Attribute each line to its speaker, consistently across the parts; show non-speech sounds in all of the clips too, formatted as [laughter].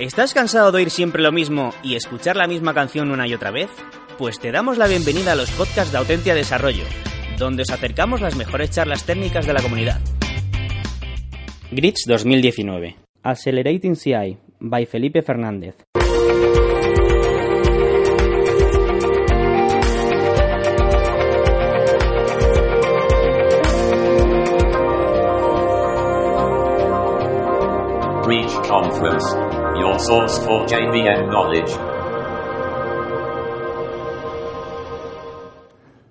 Speaker 1: ¿Estás cansado de oír siempre lo mismo y escuchar la misma canción una y otra vez? Pues te damos la bienvenida a los podcasts de Autentia Desarrollo, donde os acercamos las mejores charlas técnicas de la comunidad. Grids 2019 Accelerating CI by Felipe Fernández.
Speaker 2: Reach Conference, your source for JVM knowledge.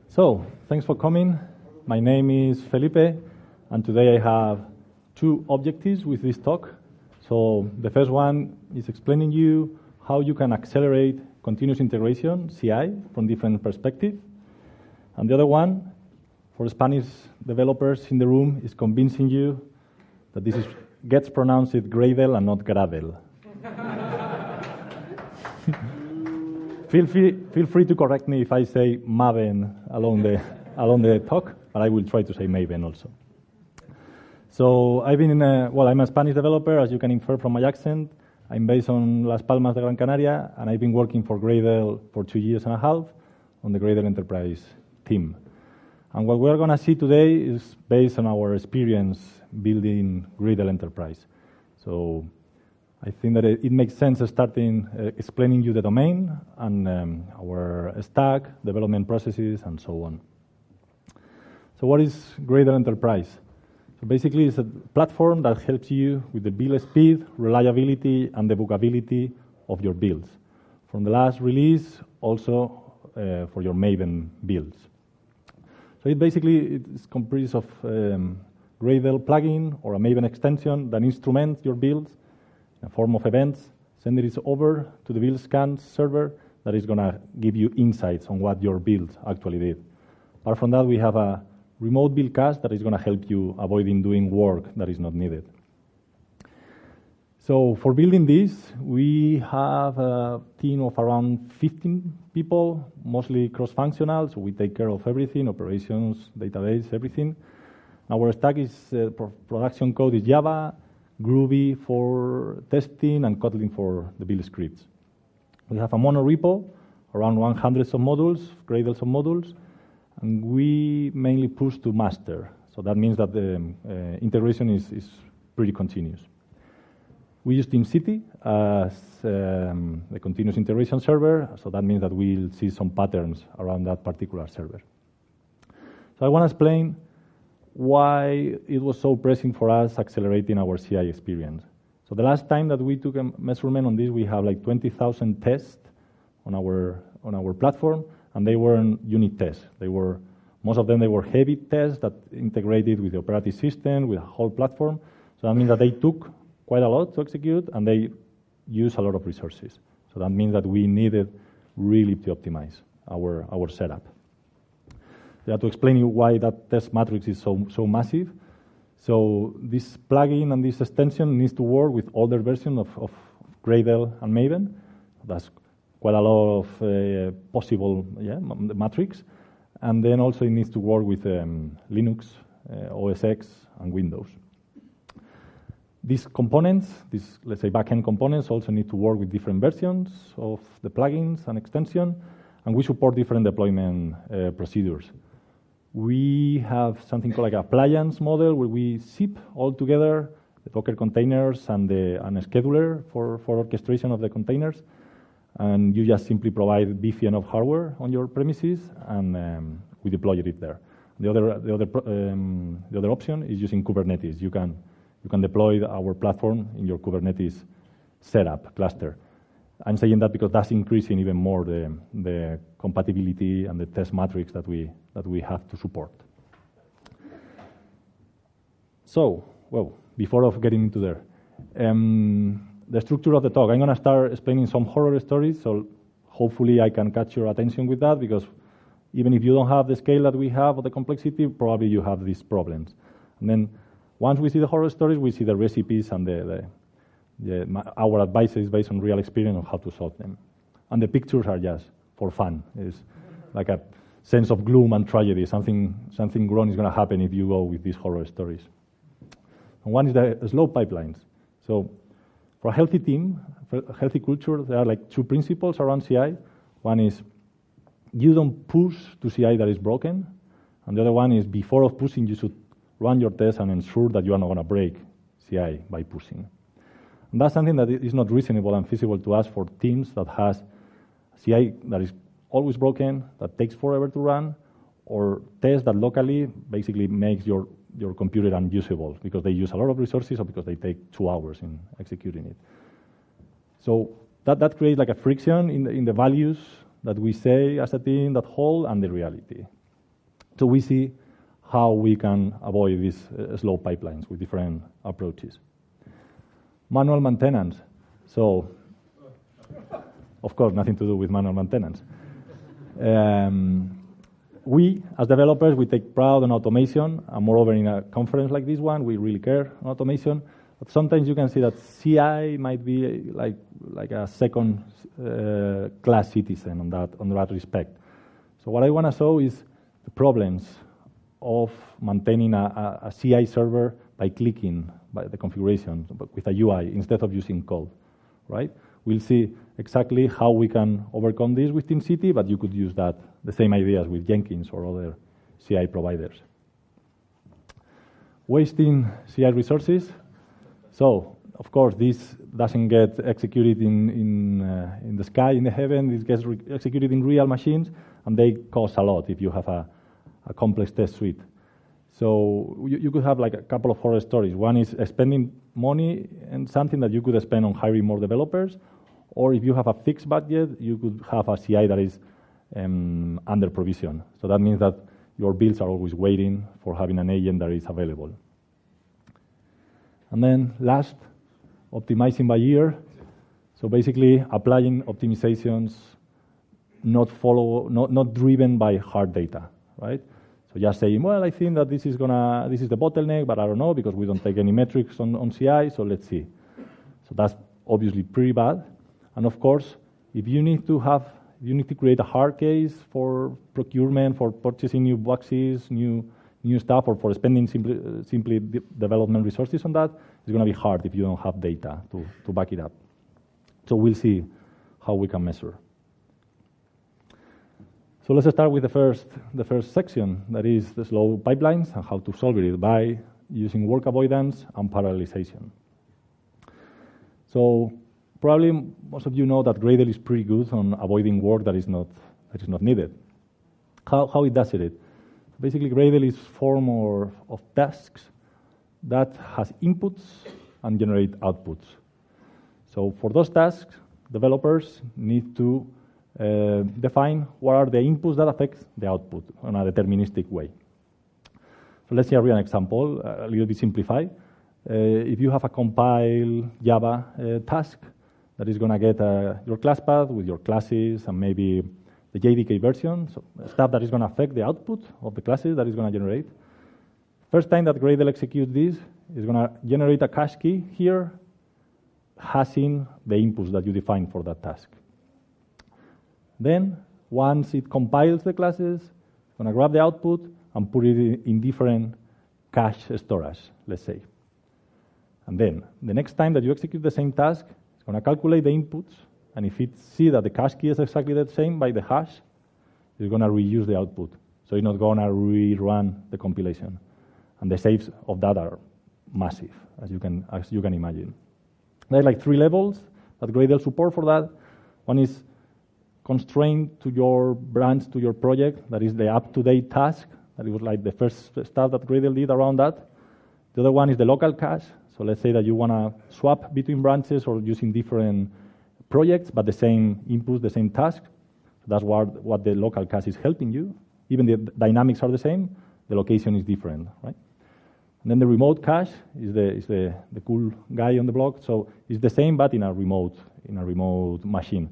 Speaker 3: So, thanks for coming. My name is Felipe, and today I have two objectives with this talk. So, the first one is explaining you how you can accelerate continuous integration, CI, from different perspectives. And the other one, for Spanish developers in the room, is convincing you that this is, gets pronounced Gradle and not Gradle. [laughs] feel, free, feel free to correct me if I say Maven along the, along the talk, but I will try to say Maven also. So I've been in a, well, I'm a Spanish developer, as you can infer from my accent. I'm based on Las Palmas de Gran Canaria, and I've been working for Gradle for two years and a half on the Gradle Enterprise team. And what we're going to see today is based on our experience building Gradle Enterprise. So I think that it, makes sense starting uh, explaining you the domain and um, our stack, development processes, and so on. So what is Gradle Enterprise? So basically, it's a platform that helps you with the build speed, reliability, and debugability of your builds. From the last release, also uh, for your Maven builds. So it basically it's comprised of um, Gradle plugin or a Maven extension that instruments your builds a form of events, send it over to the build scan server that is going to give you insights on what your build actually did. Apart from that, we have a remote build cache that is going to help you avoiding doing work that is not needed. So for building this, we have a team of around 15 people, mostly cross-functional, so we take care of everything, operations, database, everything. Our stack is, uh, production code is Java, Groovy for testing, and Kotlin for the build scripts. We have a mono repo, around 100 submodules, Gradle submodules, and we mainly push to master. So that means that the um, uh, integration is, is pretty continuous. We use TeamCity as um, the continuous integration server, so that means that we'll see some patterns around that particular server. So I want to explain why it was so pressing for us accelerating our CI experience. So the last time that we took a measurement on this, we have like 20,000 tests on our on our platform, and they weren't unit tests. They were most of them they were heavy tests that integrated with the operating system, with the whole platform. So that means that they took quite a lot to execute, and they use a lot of resources. So that means that we needed really to optimize our, our setup. So to explain you why that test matrix is so, so massive. So this plugin and this extension needs to work with older version of, of Gradle and Maven. That's quite a lot of uh, possible yeah, matrix. And then also it needs to work with um, Linux, uh, OS X, and Windows. These components, these, let's say, backend components, also need to work with different versions of the plugins and extension, and we support different deployment uh, procedures. We have something called like a appliance model where we zip all together the Docker containers and the and a scheduler for, for orchestration of the containers, and you just simply provide VPN of hardware on your premises, and um, we deploy it there. The other, the, other, um, the other option is using Kubernetes. You can you can deploy our platform in your Kubernetes setup cluster. I'm saying that because that's increasing even more the, the compatibility and the test matrix that we, that we have to support. So, well, before of getting into there, um, the structure of the talk, I'm going to start explaining some horror stories, so hopefully I can catch your attention with that, because even if you don't have the scale that we have or the complexity, probably you have these problems. And then once we see the horror stories, we see the recipes and the, the, the, our advice is based on real experience on how to solve them. And the pictures are just for fun. It's like a sense of gloom and tragedy. Something, something wrong is going to happen if you go with these horror stories. And one is the slow pipelines. So For a healthy team, for a healthy culture, there are like two principles around CI. One is you don't push to CI that is broken, and the other one is before of pushing, you should run your test and ensure that you are not going to break CI by pushing. And that's something that is not reasonable and feasible to us for teams that has CI that is always broken, that takes forever to run, or tests that locally basically makes your, your computer unusable because they use a lot of resources or because they take two hours in executing it. So that, that creates like a friction in the, in the values that we say as a team that hold and the reality. So we see how we can avoid these uh, slow pipelines with different approaches. Manual maintenance. So, of course, nothing to do with manual maintenance. Um, we, as developers, we take pride on automation, and moreover, in a conference like this one, we really care on automation. But sometimes you can see that CI might be like like a second uh, class citizen on that on that respect. So what I want to show is the problems of maintaining a, a, a CI server by clicking by the configuration with a UI instead of using code, right? We'll see exactly how we can overcome this with TeamCity, but you could use that the same ideas with Jenkins or other CI providers. Wasting CI resources. So, of course, this doesn't get executed in, in, uh, in the sky, in the heaven. This gets executed in real machines, and they cost a lot if you have a, a complex test suite. So you, you, could have like a couple of horror stories. One is spending money and something that you could spend on hiring more developers, or if you have a fixed budget, you could have a CI that is um, under provision. So that means that your builds are always waiting for having an agent that is available. And then last, optimizing by year. So basically applying optimizations not follow, not, not driven by hard data, right? Just saying, well, I think that this is gonna, this is the bottleneck, but I don't know because we don't take any metrics on, on CI, so let's see. So that's obviously pretty bad. And of course, if you need to have, you need to create a hard case for procurement, for purchasing new boxes, new new stuff, or for spending simply, simply de development resources on that, it's going to be hard if you don't have data to, to back it up. So we'll see how we can measure. So let's start with the first, the first section, that is the slow pipelines and how to solve it by using work avoidance and parallelization. So probably most of you know that Gradle is pretty good on avoiding work that is not, that is not needed. How, how it does it? Basically, Gradle is form of, of tasks that has inputs and generate outputs. So for those tasks, developers need to uh, define what are the inputs that affect the output in a deterministic way. So let's see a real example, a little bit simplified. Uh, if you have a compile Java uh, task that is going to get uh, your class path with your classes and maybe the JDK version, so stuff that is going to affect the output of the classes that is going to generate. First time that Gradle executes this, it's going to generate a cache key here, hashing the inputs that you define for that task. Then, once it compiles the classes, it's going to grab the output and put it in different cache storage, let's say. And then, the next time that you execute the same task, it's going to calculate the inputs, and if it sees that the cache key is exactly the same by the hash, it's going to reuse the output. So it's not going to rerun the compilation. And the saves of that are massive, as you can, as you can imagine. There are like three levels that Gradle support for that. One is constrained to your branch, to your project. That is the up-to-date task. That was like the first stuff that Gradle did around that. The other one is the local cache. So let's say that you want to swap between branches or using different projects, but the same inputs, the same task. That's what, what the local cache is helping you. Even the dynamics are the same, the location is different, right? And then the remote cache is the is the, the cool guy on the block. So it's the same, but in a remote in a remote machine.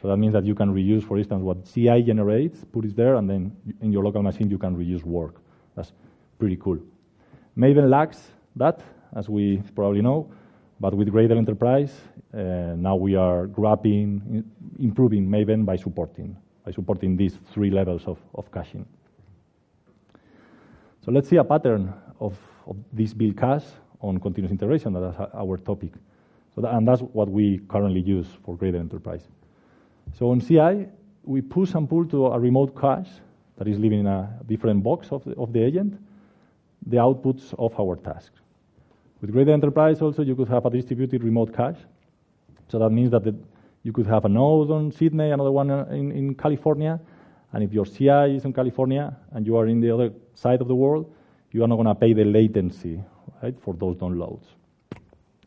Speaker 3: So that means that you can reuse, for instance, what CI generates, put it there, and then in your local machine you can reuse work. That's pretty cool. Maven lacks that, as we probably know, but with Gradle Enterprise, uh, now we are grabbing, improving Maven by supporting by supporting these three levels of, of caching. So let's see a pattern of, of this build cache on continuous integration. That's our topic. So that, and that's what we currently use for Gradle Enterprise. So on CI, we push and pull to a remote cache that is living in a different box of the, of the agent, the outputs of our tasks. With Gradle Enterprise also, you could have a distributed remote cache. So that means that the, you could have a node on Sydney, another one uh, in, in California, and if your CI is in California and you are in the other side of the world, you are not going to pay the latency right, for those downloads.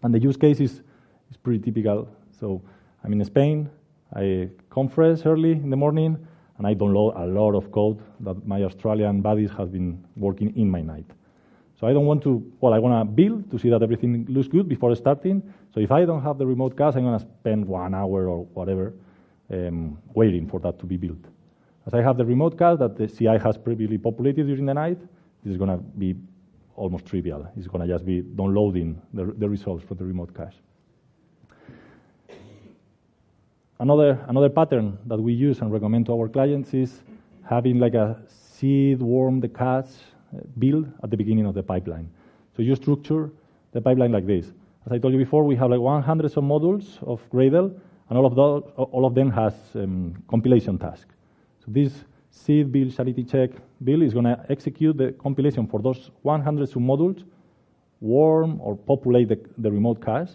Speaker 3: And the use case is, is pretty typical. So I'm in Spain, I compress early in the morning, and I download a lot of code that my Australian buddies have been working in my night. So I don't want to, well, I want to build to see that everything looks good before starting. So if I don't have the remote cache, I'm going to spend one hour or whatever um, waiting for that to be built. As I have the remote cache that the CI has previously populated during the night, this is going to be almost trivial. It's going to just be downloading the, the results from the remote cache. Another, another pattern that we use and recommend to our clients is having like a seed worm the cache uh, build at the beginning of the pipeline. So you structure the pipeline like this. As I told you before, we have like 100 submodules of Gradle, and all of, those, all of them has um, compilation tasks. So this seed build sanity check build is going to execute the compilation for those 100 submodules, warm or populate the, the remote cache.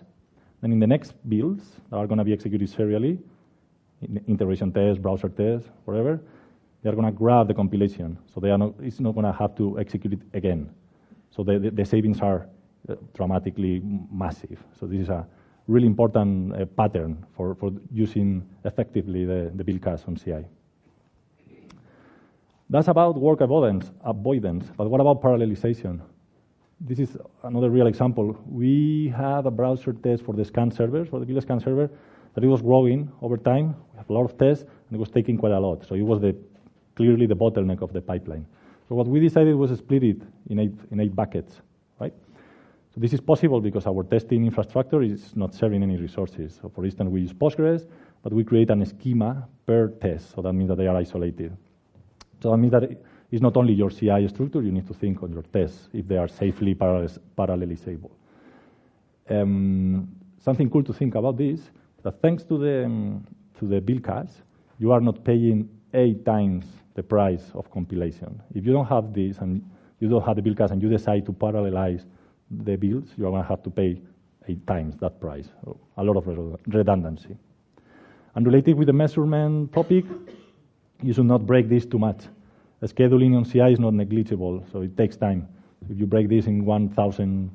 Speaker 3: Then in the next builds that are going to be executed serially, integration test, browser test, whatever, they are going to grab the compilation. So they are not, it's not going to have to execute it again. So the, the, the savings are uh, dramatically massive. So this is a really important uh, pattern for, for using effectively the, the build cache on CI. That's about work avoidance, avoidance. But what about parallelization? This is another real example. We had a browser test for the scan servers, for the Build scan server, that it was growing over time. We have a lot of tests, and it was taking quite a lot. So it was the, clearly the bottleneck of the pipeline. So what we decided was to split it in eight, in eight buckets, right? So this is possible because our testing infrastructure is not serving any resources. So for instance, we use Postgres, but we create an schema per test. So that means that they are isolated. So that means that it's not only your CI structure, you need to think on your tests if they are safely parallelizable. Um, something cool to think about this, that thanks to the, um, to the build cache, you are not paying eight times the price of compilation. If you don't have this and you don't have the build cache and you decide to parallelize the builds, you are going to have to pay eight times that price. A lot of redundancy. And related with the measurement topic, you should not break this too much. The scheduling on CI is not negligible, so it takes time. If you break this in 1,000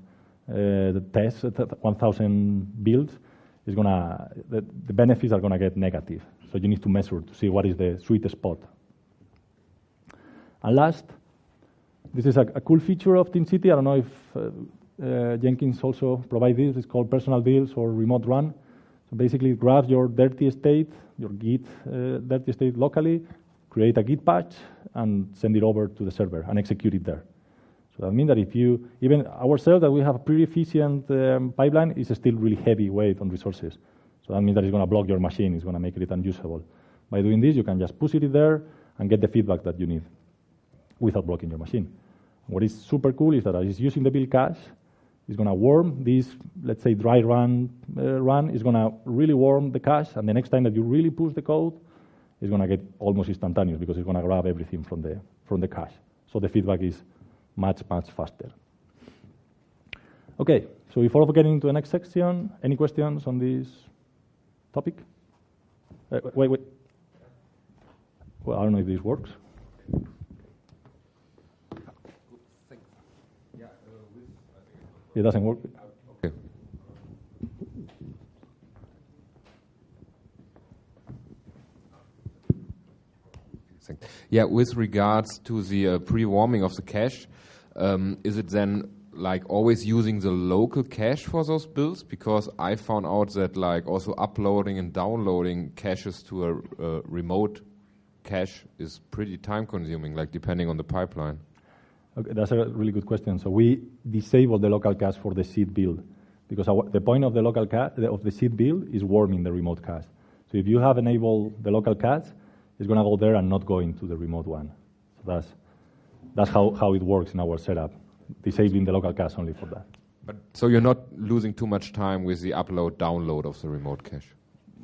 Speaker 3: uh, tests, 1,000 builds, it's gonna, the, the benefits are going to get negative. So you need to measure to see what is the sweet spot. And last, this is a, a cool feature of TeamCity. I don't know if uh, uh, Jenkins also provides this. It's called personal builds or remote run. So basically, it grabs your dirty state, your Git uh, dirty state locally, create a Git patch, and send it over to the server and execute it there. That means that if you, even ourselves, that we have a pretty efficient um, pipeline, is still really heavy weight on resources. So that means that it's going to block your machine, it's going to make it unusable. By doing this, you can just push it there and get the feedback that you need without blocking your machine. What is super cool is that it's using the build cache, it's going to warm this, let's say, dry run uh, run is going to really warm the cache, and the next time that you really push the code, it's going to get almost instantaneous because it's going to grab everything from the from the cache. So the feedback is much much faster. Okay, so before getting into the next section, any questions on this topic? Uh, wait, wait. Well, I don't know if this works. It doesn't work. Okay.
Speaker 4: Yeah, with regards to the uh, pre-warming of the cache, um, is it then like always using the local cache for those builds? Because I found out that like also uploading and downloading caches to a, remote cache is pretty time consuming, like depending on the pipeline.
Speaker 3: Okay, that's a really good question. So we disable the local cache for the seed build because our, the point of the local cache of the seed build is warming the remote cache. So if you have enabled the local cache, it's going to go there and not go into the remote one. So that's that's how, how it works in our setup, disabling the local cache only for that.
Speaker 4: But so you're not losing too much time with the upload download of the remote cache.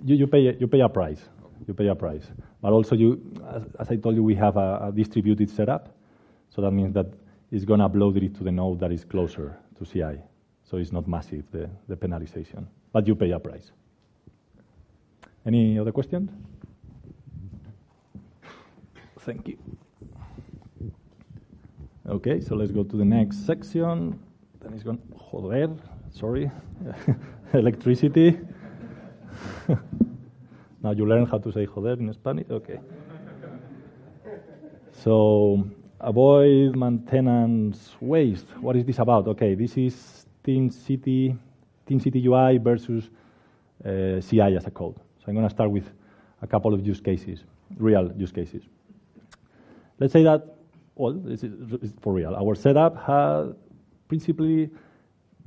Speaker 3: You, you pay you pay a price. You pay a price. But also you, as, as I told you, we have a, a distributed setup. So that means that it's going to upload it to the node that is closer to CI. So it's not massive the, the penalization. But you pay a price. Any other questions? Thank you. Okay, so let's go to the next section. Then it's going, joder, sorry, [laughs] electricity. [laughs] now you learn how to say joder in Spanish? Okay. So, avoid maintenance waste. What is this about? Okay, this is Team City, Team City UI versus uh, CI as a code. So I'm going to start with a couple of use cases, real use cases. Let's say that, well, this is is for real. Our setup has principally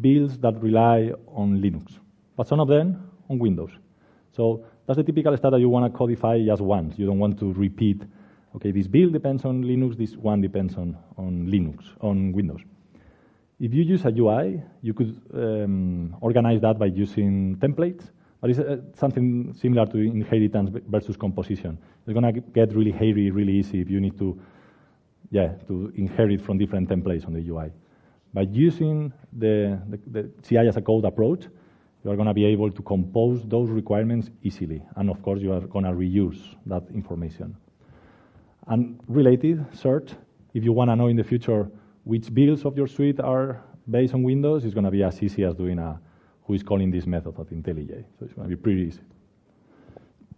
Speaker 3: builds that rely on Linux, but some of them on Windows. So that's the typical stuff that you want to codify just once. You don't want to repeat, okay, this build depends on Linux, this one depends on, on Linux, on Windows. If you use a UI, you could um, organize that by using templates, but it's uh, something similar to inheritance versus composition. It's going to get really hairy, really easy if you need to, yeah, to inherit from different templates on the UI. By using the, the, the CI as a code approach, you are going to be able to compose those requirements easily. And of course, you are going to reuse that information. And related, cert, if you want to know in the future which builds of your suite are based on Windows, it's going to be as easy as doing a who is calling this method at IntelliJ. So it's going to be pretty easy.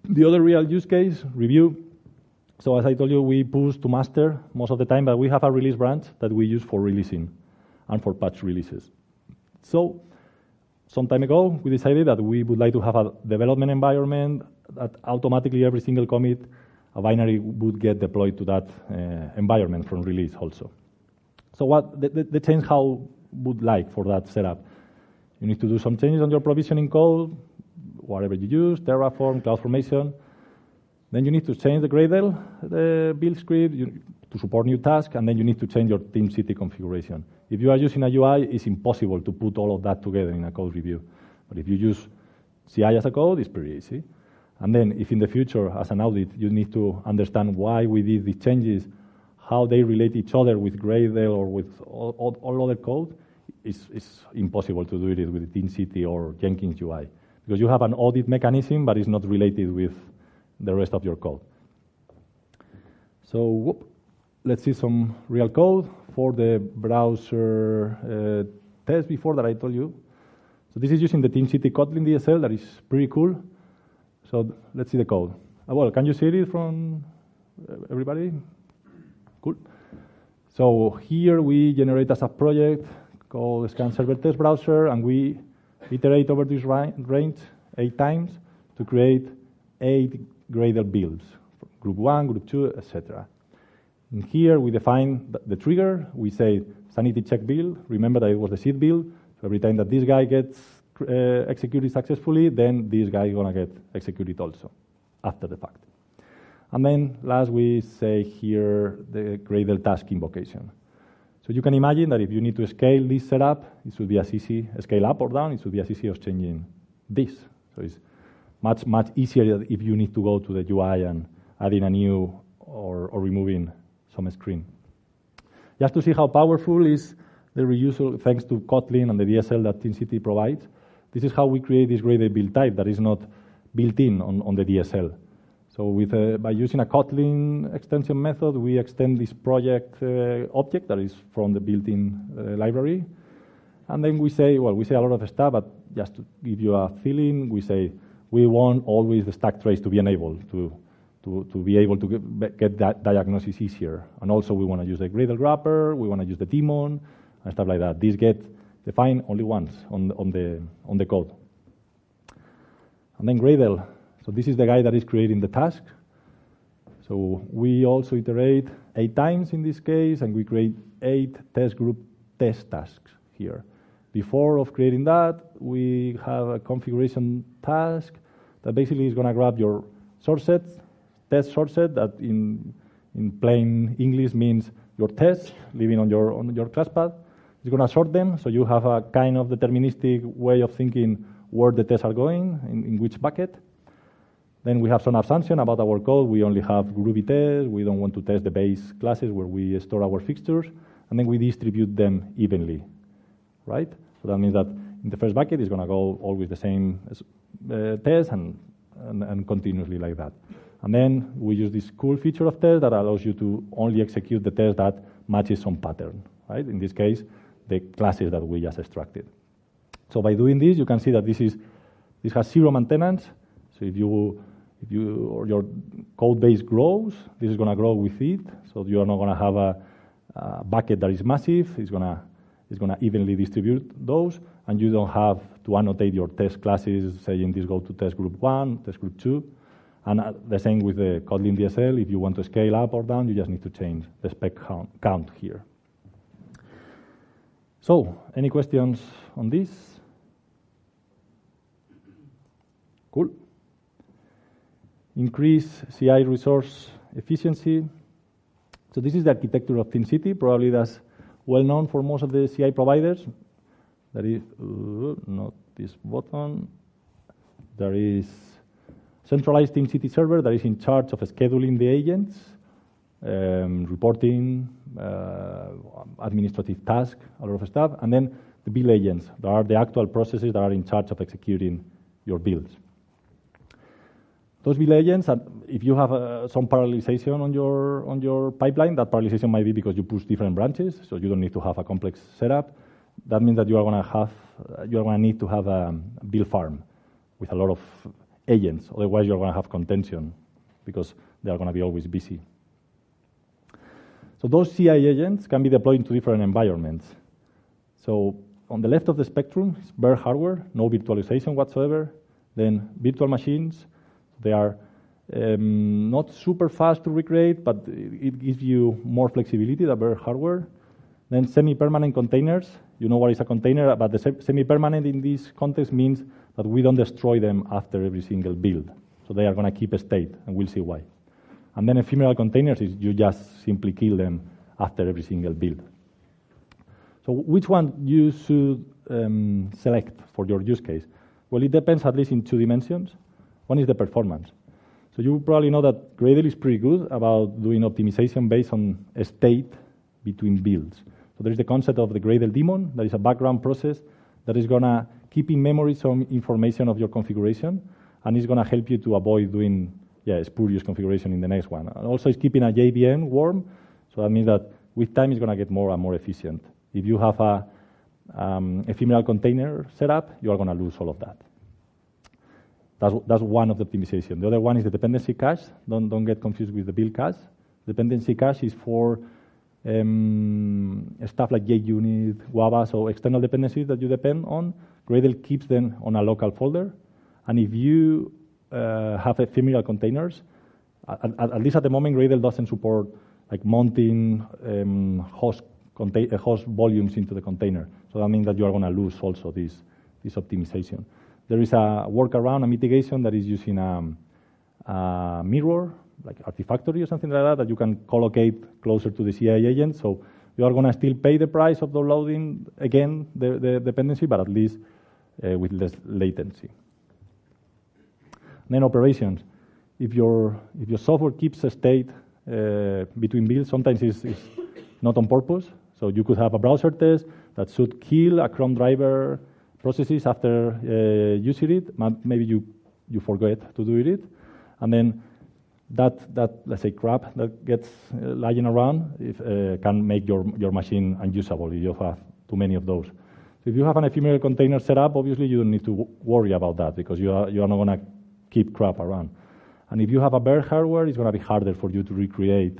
Speaker 3: The other real use case, review. So as I told you, we push to master most of the time, but we have a release branch that we use for releasing and for patch releases. So some time ago, we decided that we would like to have a development environment that automatically every single commit, a binary would get deployed to that uh, environment from release also. So what the, the, the change how would like for that setup? You need to do some changes on your provisioning code, whatever you use, Terraform, CloudFormation. Then you need to change the Gradle, the build script you, to support new tasks, and then you need to change your Team City configuration. If you are using a UI, it's impossible to put all of that together in a code review. But if you use CI as a code, it's pretty easy. And then if in the future, as an audit, you need to understand why we did these changes, how they relate each other with Gradle or with all, all, all other code, it's, it's, impossible to do it with Team City or Jenkins UI. Because you have an audit mechanism, but it's not related with the rest of your code. So whoop, let's see some real code for the browser uh, test before that I told you. So this is using the TeamCity Kotlin DSL. That is pretty cool. So let's see the code. Uh, well, can you see it from uh, everybody? Cool. So here we generate a subproject called scan server test browser, and we iterate over this range eight times to create eight Gradle builds, group one, group two, etc. And here we define the trigger. We say sanity check build. Remember that it was the seed build. So every time that this guy gets uh, executed successfully, then this guy is to get executed also after the fact. And then last we say here the Gradle task invocation. So you can imagine that if you need to scale this setup, it should be as easy, scale up or down, it should be as easy as changing this. So it's much, much easier if you need to go to the UI and adding a new or, or removing some screen. Just to see how powerful is the reusal thanks to Kotlin and the DSL that TeamCity provides. This is how we create this Gradle build type that is not built in on, on the DSL. So with a, by using a Kotlin extension method, we extend this project uh, object that is from the built-in uh, library. And then we say, well, we say a lot of stuff, but just to give you a feeling, we say we want always the stack trace to be enabled to to, to be able to get, get that diagnosis easier. And also we want to use the Gradle wrapper, we want to use the daemon, and stuff like that. These get defined only once on, the, on, the, on the code. And then Gradle. So this is the guy that is creating the task. So we also iterate eight times in this case, and we create eight test group test tasks here. Before of creating that, we have a configuration task that basically is going to grab your source set, test source set that in, in plain English means your test living on your, on your class path. It's going to sort them, so you have a kind of deterministic way of thinking where the tests are going, in, in which bucket. Then we have some assumption about our code. We only have Groovy tests. We don't want to test the base classes where we store our fixtures. And then we distribute them evenly, right? So that means that in the first bucket, it's going to go always the same uh, test and, and, and continuously like that. And then we use this cool feature of test that allows you to only execute the test that matches some pattern, right? In this case, the classes that we just extracted. So by doing this, you can see that this is this has zero maintenance. So if you if you or your code base grows, this is going to grow with it. So you are not going to have a, a bucket that is massive. It's going to it's going to evenly distribute those, and you don't have to annotate your test classes saying this go to test group one, test group two. And uh, the same with the Kotlin DSL. If you want to scale up or down, you just need to change the spec count, here. So, any questions on this? Cool. Increase CI resource efficiency. So this is the architecture of TeamCity. Probably that's well known for most of the CI providers. There is uh, not this button. There is centralized TeamCity server that is in charge of scheduling the agents, um, reporting, uh, administrative tasks, a lot of stuff, and then the build agents. That are the actual processes that are in charge of executing your builds. Those build agents, if you have uh, some parallelization on your on your pipeline, that parallelization might be because you push different branches, so you don't need to have a complex setup. That means that you are going to have you are going to need to have a build farm with a lot of agents. Otherwise, you're going to have contention because they are going to be always busy. So those CI agents can be deployed into different environments. So on the left of the spectrum is bare hardware, no virtualization whatsoever. Then virtual machines, they are um, not super fast to recreate, but it gives you more flexibility than bare hardware. Then semi-permanent containers. You know what is a container, but the semi-permanent in this context means that we don't destroy them after every single build. So they are going to keep a state, and we'll see why. And then ephemeral containers is you just simply kill them after every single build. So which one you should um, select for your use case? Well, it depends at least in two dimensions. One is the performance. So you probably know that Gradle is pretty good about doing optimization based on state between builds. There is the concept of the Gradle daemon, that is a background process that is going to keep in memory some information of your configuration, and it's going to help you to avoid doing yeah, spurious configuration in the next one. And also, it's keeping a JVM warm, so that means that with time, it's going to get more and more efficient. If you have a um, ephemeral container setup, you are going to lose all of that. That's, that's one of the optimization. The other one is the dependency cache. Don't, don't get confused with the build cache. Dependency cache is for um, stuff like JUnit, Guava, so external dependencies that you depend on. Gradle keeps them on a local folder. And if you uh, have ephemeral containers, at, at, least at the moment, Gradle doesn't support like mounting um, host, uh, host volumes into the container. So that means that you are going to lose also this, this optimization. There is a workaround, a mitigation that is using a, a mirror like Artifactory or something like that, that you can collocate closer to the CI agent. So you are going to still pay the price of downloading again the, the dependency, but at least uh, with less latency. Then operations. If your if your software keeps a state uh, between builds, sometimes it's, it's, not on purpose. So you could have a browser test that should kill a Chrome driver processes after uh, using it. Maybe you you forget to do it, and then that, that let's say crap that gets uh, lying around if, uh, can make your, your machine unusable if you have too many of those. So if you have an ephemeral container set up, obviously you don't need to worry about that because you are, you are not going to keep crap around. And if you have a bare hardware, it's going to be harder for you to recreate.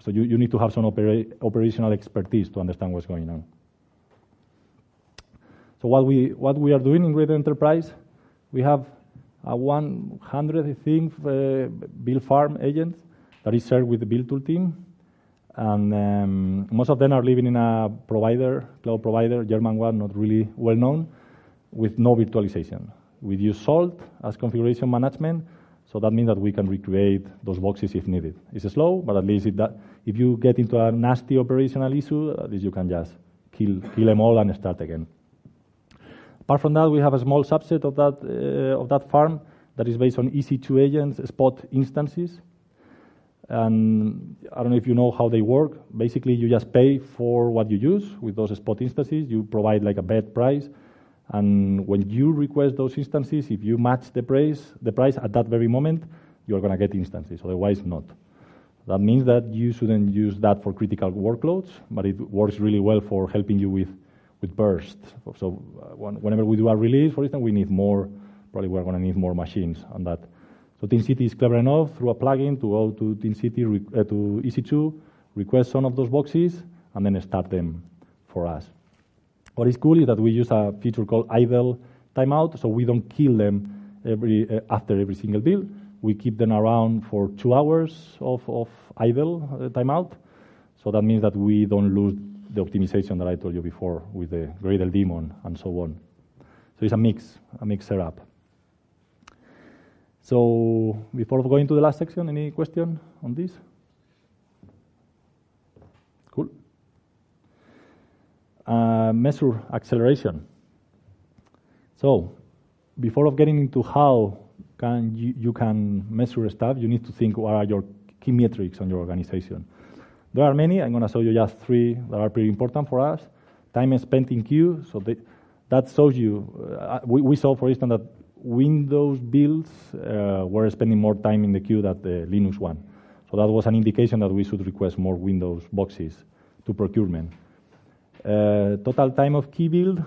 Speaker 3: So you, you need to have some opera operational expertise to understand what's going on. So what we, what we are doing in Gradle Enterprise, we have a 100, I think, uh, build farm agents that is shared with the build tool team. And um, most of them are living in a provider, cloud provider, German one, not really well known, with no virtualization. We use Salt as configuration management, so that means that we can recreate those boxes if needed. It's slow, but at least that, if you get into a nasty operational issue, at least you can just kill, kill them all and start again. Apart from that, we have a small subset of that, uh, of that farm that is based on EC2 agents, spot instances. And I don't know if you know how they work. Basically, you just pay for what you use with those spot instances. You provide like a bid price. And when you request those instances, if you match the price, the price at that very moment, you're going to get instances. Otherwise, not. That means that you shouldn't use that for critical workloads, but it works really well for helping you with, with bursts. So uh, whenever we do a release, for instance, we need more, probably we're going to need more machines on that. So TeamCity is clever enough through a plugin to go to TeamCity, uh, to EC2, request some of those boxes, and then start them for us. What is cool is that we use a feature called idle timeout, so we don't kill them every, uh, after every single build. We keep them around for two hours of, of idle uh, timeout. So that means that we don't lose the optimization that I told you before with the Gradle daemon and so on. So it's a mix, a mix setup. So before going to the last section, any question on this? Cool. Uh, measure acceleration. So before of getting into how can you, you can measure stuff, you need to think what are your key metrics on your organization. There are many. I'm going to show you just three that are pretty important for us. Time spent in queue. So they, that shows you. Uh, we, we, saw, for instance, that Windows builds uh, were spending more time in the queue than the Linux one. So that was an indication that we should request more Windows boxes to procurement. Uh, total time of key build,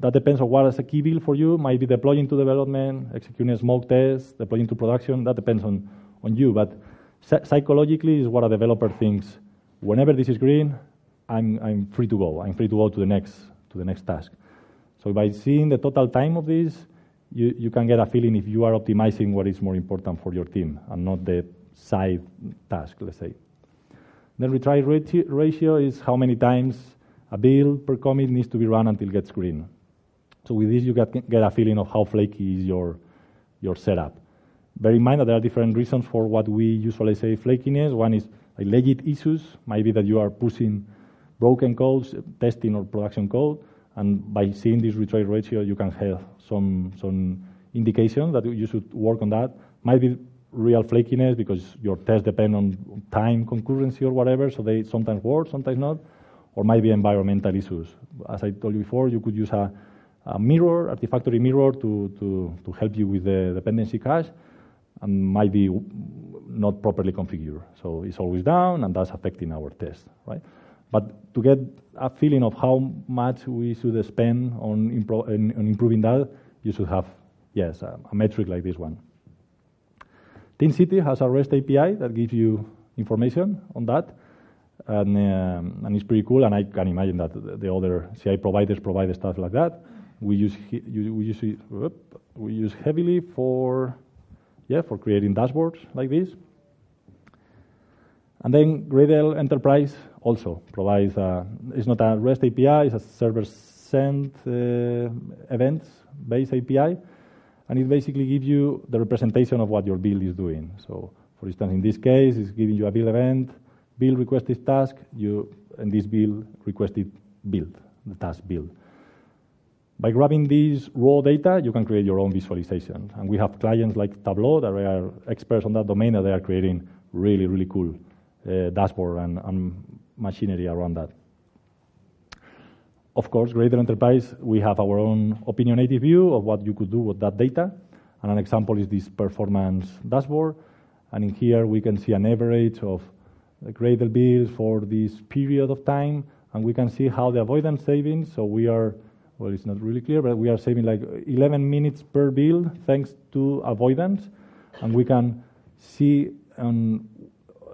Speaker 3: that depends on what is a key build for you. Might be deploying to development, executing a smoke test, deploying to production. That depends on, on you. But psychologically is what a developer thinks. Whenever this is green, I'm, I'm free to go. I'm free to go to the next, to the next task. So by seeing the total time of this, you, you can get a feeling if you are optimizing what is more important for your team and not the side task, let's say. The retry ratio is how many times a build per commit needs to be run until it gets green. So with this, you get, get a feeling of how flaky is your, your setup. Bear in mind that there are different reasons for what we usually say flakiness. One is like legit issues, might be that you are pushing broken codes, testing or production code, and by seeing this retry ratio, you can have some some indication that you should work on that. Might be real flakiness because your tests depend on time concurrency or whatever, so they sometimes work, sometimes not, or might be environmental issues. As I told you before, you could use a, a mirror, Artifactory mirror, to, to, to help you with the dependency cache, and might be not properly configured. So it's always down, and that's affecting our test, right? But to get a feeling of how much we should spend on, impro- on improving that, you should have, yes, a, a metric like this one. TeamCity has a REST API that gives you information on that, and, um, and it's pretty cool. And I can imagine that the other CI providers provide stuff like that. We use we use we use heavily for yeah for creating dashboards like this. And then Gradle Enterprise also provides, a, it's not a REST API, it's a server-sent uh, events-based API, and it basically gives you the representation of what your build is doing. So, for instance, in this case, it's giving you a build event, build requested task, you, and this build requested build, the task build. By grabbing these raw data, you can create your own visualization. And we have clients like Tableau that are experts on that domain that they are creating really, really cool uh, dashboard and, and machinery around that. Of course, Gradle Enterprise, we have our own opinionated view of what you could do with that data. And an example is this performance dashboard. And in here, we can see an average of Gradle bills for this period of time. And we can see how the avoidance savings, so we are, well, it's not really clear, but we are saving like 11 minutes per bill thanks to avoidance. And we can see on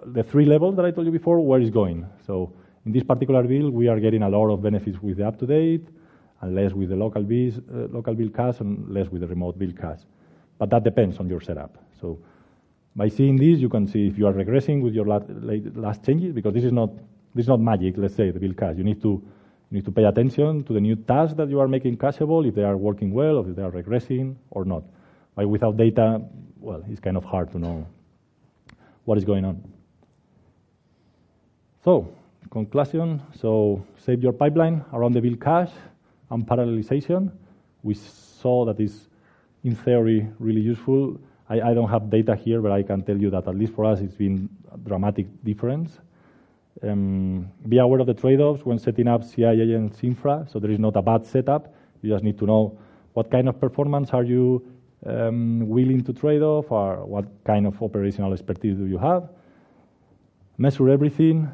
Speaker 3: the three levels that I told you before, where it's going. So in this particular bill, we are getting a lot of benefits with the up-to-date, and less with the local, bills, uh, local build cache, and less with the remote build cache. But that depends on your setup. So by seeing this, you can see if you are regressing with your last, last changes, because this is not this is not magic. Let's say the build cache. You need to you need to pay attention to the new tasks that you are making cacheable, if they are working well, or if they are regressing or not. But without data, well, it's kind of hard to know what is going on. So, conclusion, so save your pipeline around the build cache and parallelization. We saw that is, in theory, really useful. I, I don't have data here, but I can tell you that at least for us, it's been a dramatic difference. Um, be aware of the trade-offs when setting up CI agents infra, so there is not a bad setup. You just need to know what kind of performance are you um, willing to trade off, or what kind of operational expertise do you have. Measure everything,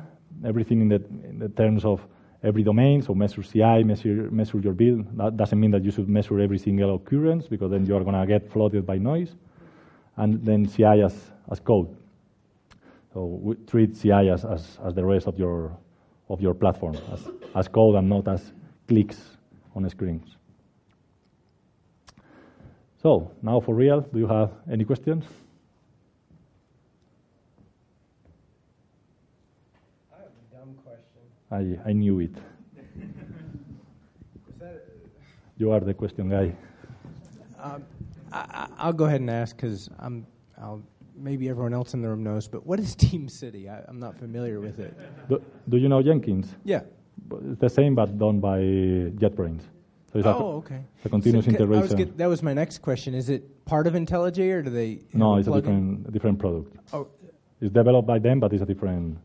Speaker 3: everything in the, in the terms of every domain, so measure CI, measure, measure your build. That doesn't mean that you should measure every single occurrence, because then you're going to get flooded by noise. And then CI as, as code. So we treat CI as, as, as the rest of your, of your platform, as, as code and not as clicks on screens. So now for real, do you have any questions?
Speaker 5: I have a dumb question.
Speaker 3: I, I knew it. [laughs] You are the question guy.
Speaker 5: um, I, I- I'll go ahead and ask because I'm. I'll, maybe everyone else in the room knows, but what is [laughs] Team City? I, I'm not familiar with it.
Speaker 3: Do, do you know Jenkins?
Speaker 5: Yeah.
Speaker 3: It's the same, but done by JetBrains. So it's a,
Speaker 5: Oh, okay.
Speaker 3: a continuous
Speaker 5: So, ca- I was
Speaker 3: integration.
Speaker 5: get- that was my next question. Is it part of IntelliJ or do they?
Speaker 3: no, it's a different, a different product.
Speaker 5: Oh,
Speaker 3: It's developed by them, but it's a different,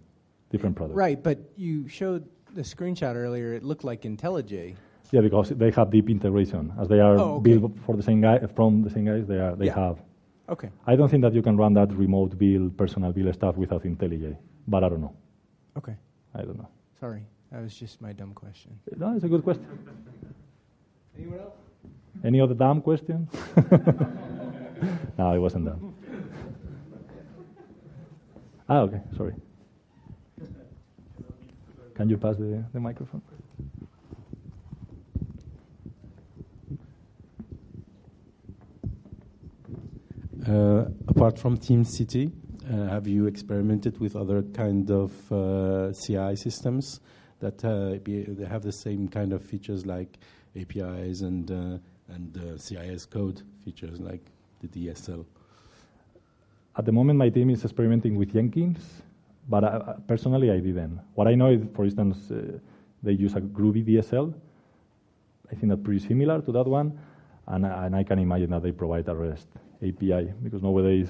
Speaker 3: different product.
Speaker 5: right. But you showed the screenshot earlier. It looked like IntelliJ.
Speaker 3: Yeah, because they have deep integration. As they are
Speaker 5: Oh, okay.
Speaker 3: built for the same guy, from the same guys, they are, they
Speaker 5: Yeah.
Speaker 3: have.
Speaker 5: Okay.
Speaker 3: I don't think that you can run that remote build, personal build stuff without IntelliJ, but I don't know.
Speaker 5: Okay.
Speaker 3: I don't know.
Speaker 5: Sorry. That was just my dumb question.
Speaker 3: No, it's a good question. [laughs]
Speaker 5: Anyone else?
Speaker 3: Any other dumb question? [laughs] no, it wasn't dumb. ah, okay, sorry. Can you pass the, the microphone?
Speaker 6: Apart from Team City, uh, have you experimented with other kind of uh, CI systems that uh, be, they have the same kind of features like APIs and uh, and uh, CIS code features like the DSL?
Speaker 3: At the moment, my team is experimenting with Jenkins, but personally, I didn't. What I know is, for instance, uh, they use a Groovy DSL. I think that's pretty similar to that one, and, and I can imagine that they provide a REST API because nowadays,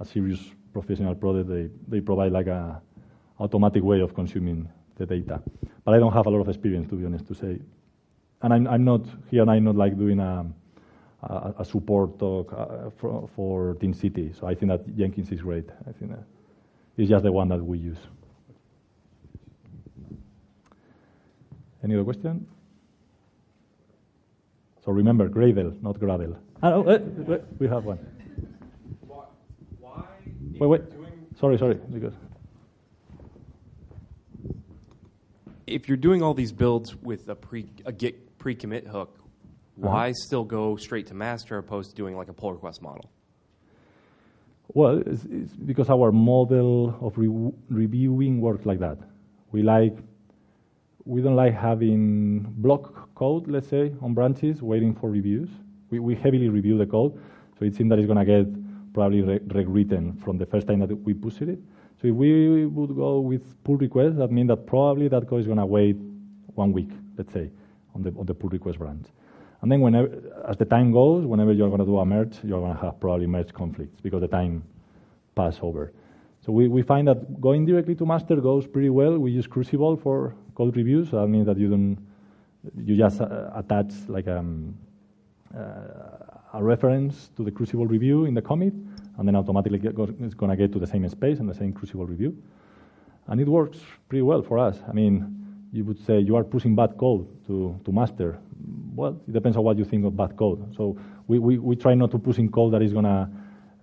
Speaker 3: a serious professional product, they, they provide like a automatic way of consuming the data. But I don't have a lot of experience, to be honest, to say. And I'm, I'm not here, and I'm not like doing a, a, a support talk uh, for, for Team City. So I think that Jenkins is great. I think that it's just the one that we use. Any other question? So remember, Gradle, not Gradle. Ah, oh, eh, wait, we have one.
Speaker 7: Why?
Speaker 3: Wait, wait. Sorry, sorry. Because
Speaker 7: If you're doing all these builds with a pre a Git pre-commit hook, why still go straight to master opposed to doing like a pull request model?
Speaker 3: Well, it's, it's because our model of re- reviewing works like that. We like, we don't like having block code, let's say, on branches waiting for reviews. We, we heavily review the code, so it seems that it's going to get probably re- rewritten from the first time that we push it. So if we would go with pull request, that means that probably that code is going to wait one week, let's say, on the on the pull request branch. And then whenever, as the time goes, whenever you're going to do a merge, you're going to have probably merge conflicts because the time pass over. So we, we find that going directly to master goes pretty well. We use Crucible for code reviews. So that means that you don't, you just uh, attach like um, a reference to the Crucible review in the commit, and then automatically it's going to get to the same space and the same Crucible review. And it works pretty well for us. I mean, you would say you are pushing bad code to, to master. Well, it depends on what you think of bad code. So we, we, we try not to push in code that is going to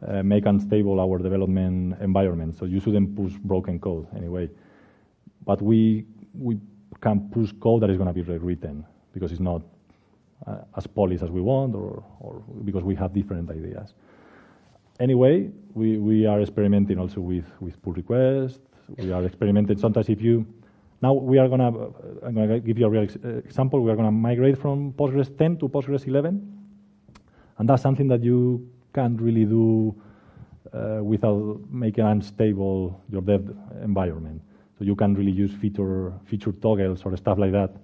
Speaker 3: uh, make unstable our development environment. So you shouldn't push broken code anyway. But we, we can push code that is going to be rewritten because it's not uh, as polished as we want or, or because we have different ideas. Anyway, we, we are experimenting also with, with pull requests. We are experimenting sometimes if you now we are gonna I'm gonna give you a real ex- example. We are gonna migrate from Postgres 10 to Postgres 11, and that's something that you can't really do uh, without making unstable your dev environment. So you can't really use feature feature toggles or stuff like that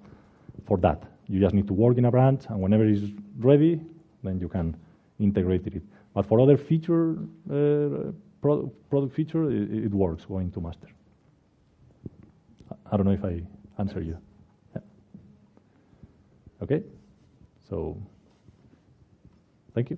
Speaker 3: for that. You just need to work in a branch, and whenever it's ready, then you can integrate it. But for other feature uh, pro- product feature, it, it works going to master. I- I don't know if I answer you. Yeah. Okay, so thank you.